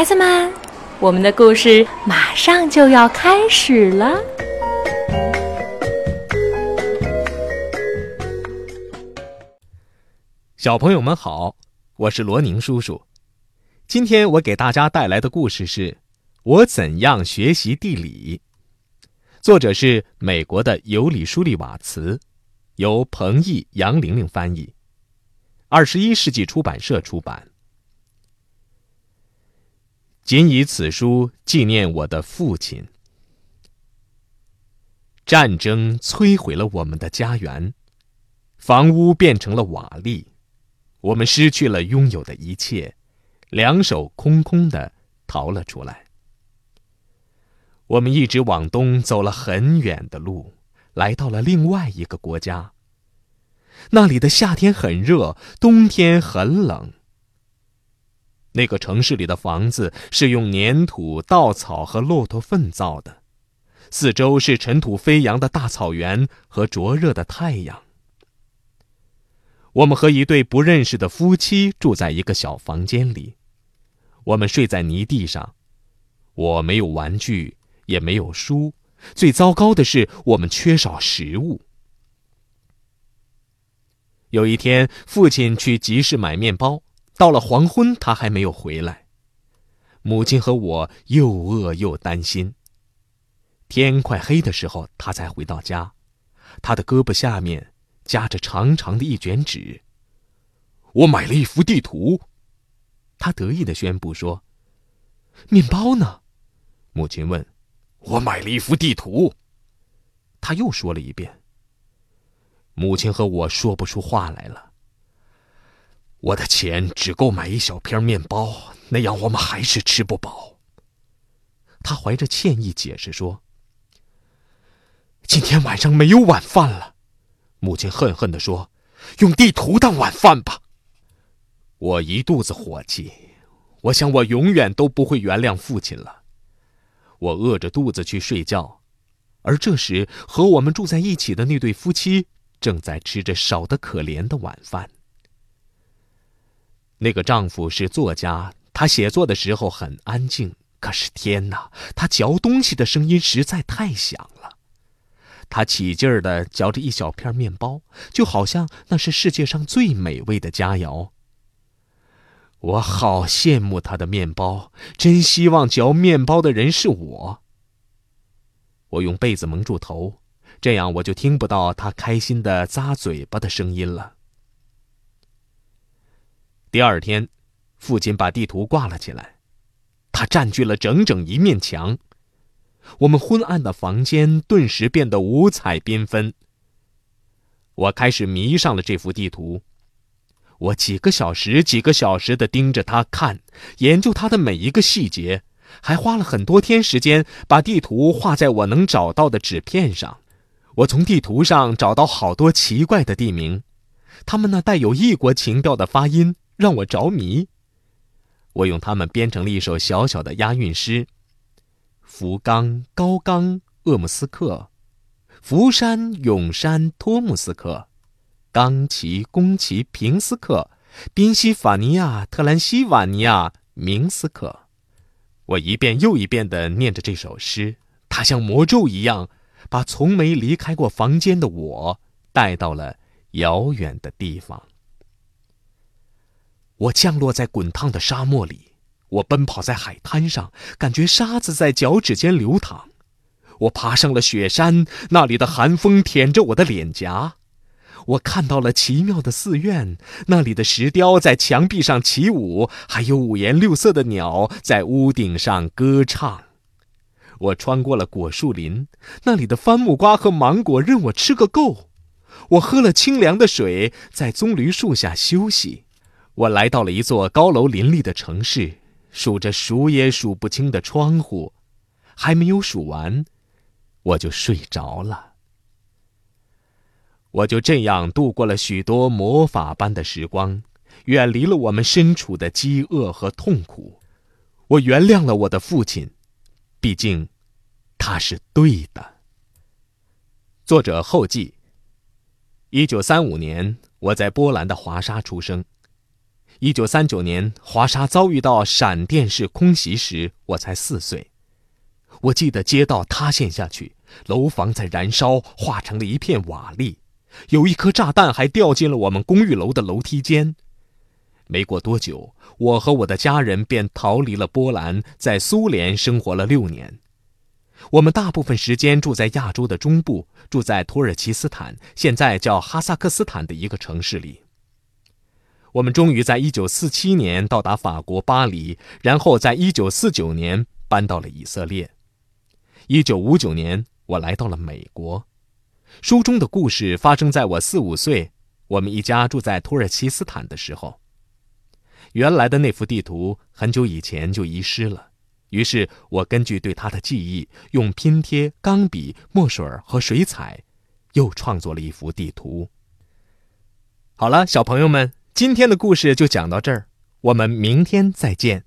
孩子们，我们的故事马上就要开始了。小朋友们好，我是罗宁叔叔。今天我给大家带来的故事是《我怎样学习地理》，作者是美国的尤里舒利瓦茨，由彭毅、杨玲玲翻译，二十一世纪出版社出版。仅以此书纪念我的父亲。战争摧毁了我们的家园，房屋变成了瓦砾，我们失去了拥有的一切，两手空空的逃了出来。我们一直往东走了很远的路，来到了另外一个国家。那里的夏天很热，冬天很冷。那个城市里的房子是用粘土、稻草和骆驼粪造的，四周是尘土飞扬的大草原和灼热的太阳。我们和一对不认识的夫妻住在一个小房间里，我们睡在泥地上。我没有玩具，也没有书，最糟糕的是我们缺少食物。有一天，父亲去集市买面包。到了黄昏，他还没有回来。母亲和我又饿又担心。天快黑的时候，他才回到家。他的胳膊下面夹着长长的一卷纸。我买了一幅地图，他得意的宣布说：“面包呢？”母亲问。我买了一幅地图，他又说了一遍。母亲和我说不出话来了。我的钱只够买一小片面包，那样我们还是吃不饱。他怀着歉意解释说：“今天晚上没有晚饭了。”母亲恨恨地说：“用地图当晚饭吧。”我一肚子火气，我想我永远都不会原谅父亲了。我饿着肚子去睡觉，而这时和我们住在一起的那对夫妻正在吃着少得可怜的晚饭。那个丈夫是作家，他写作的时候很安静。可是天哪，他嚼东西的声音实在太响了。他起劲儿地嚼着一小片面包，就好像那是世界上最美味的佳肴。我好羡慕他的面包，真希望嚼面包的人是我。我用被子蒙住头，这样我就听不到他开心的咂嘴巴的声音了。第二天，父亲把地图挂了起来，它占据了整整一面墙。我们昏暗的房间顿时变得五彩缤纷。我开始迷上了这幅地图，我几个小时、几个小时的盯着它看，研究它的每一个细节，还花了很多天时间把地图画在我能找到的纸片上。我从地图上找到好多奇怪的地名，它们那带有异国情调的发音。让我着迷。我用它们编成了一首小小的押韵诗：福冈、高冈、鄂木斯克；福山、永山、托木斯克；冈崎、宫崎、平斯克；宾夕法尼亚、特兰西瓦尼亚、明斯克。我一遍又一遍地念着这首诗，它像魔咒一样，把从没离开过房间的我带到了遥远的地方。我降落在滚烫的沙漠里，我奔跑在海滩上，感觉沙子在脚趾间流淌。我爬上了雪山，那里的寒风舔着我的脸颊。我看到了奇妙的寺院，那里的石雕在墙壁上起舞，还有五颜六色的鸟在屋顶上歌唱。我穿过了果树林，那里的番木瓜和芒果任我吃个够。我喝了清凉的水，在棕榈树下休息。我来到了一座高楼林立的城市，数着数也数不清的窗户，还没有数完，我就睡着了。我就这样度过了许多魔法般的时光，远离了我们身处的饥饿和痛苦。我原谅了我的父亲，毕竟他是对的。作者后记。一九三五年，我在波兰的华沙出生。一九三九年，华沙遭遇到闪电式空袭时，我才四岁。我记得街道塌陷下去，楼房在燃烧，化成了一片瓦砾。有一颗炸弹还掉进了我们公寓楼的楼梯间。没过多久，我和我的家人便逃离了波兰，在苏联生活了六年。我们大部分时间住在亚洲的中部，住在土耳其斯坦（现在叫哈萨克斯坦）的一个城市里。我们终于在1947年到达法国巴黎，然后在1949年搬到了以色列。1959年，我来到了美国。书中的故事发生在我四五岁，我们一家住在土耳其斯坦的时候。原来的那幅地图很久以前就遗失了，于是我根据对它的记忆，用拼贴、钢笔、墨水和水彩，又创作了一幅地图。好了，小朋友们。今天的故事就讲到这儿，我们明天再见。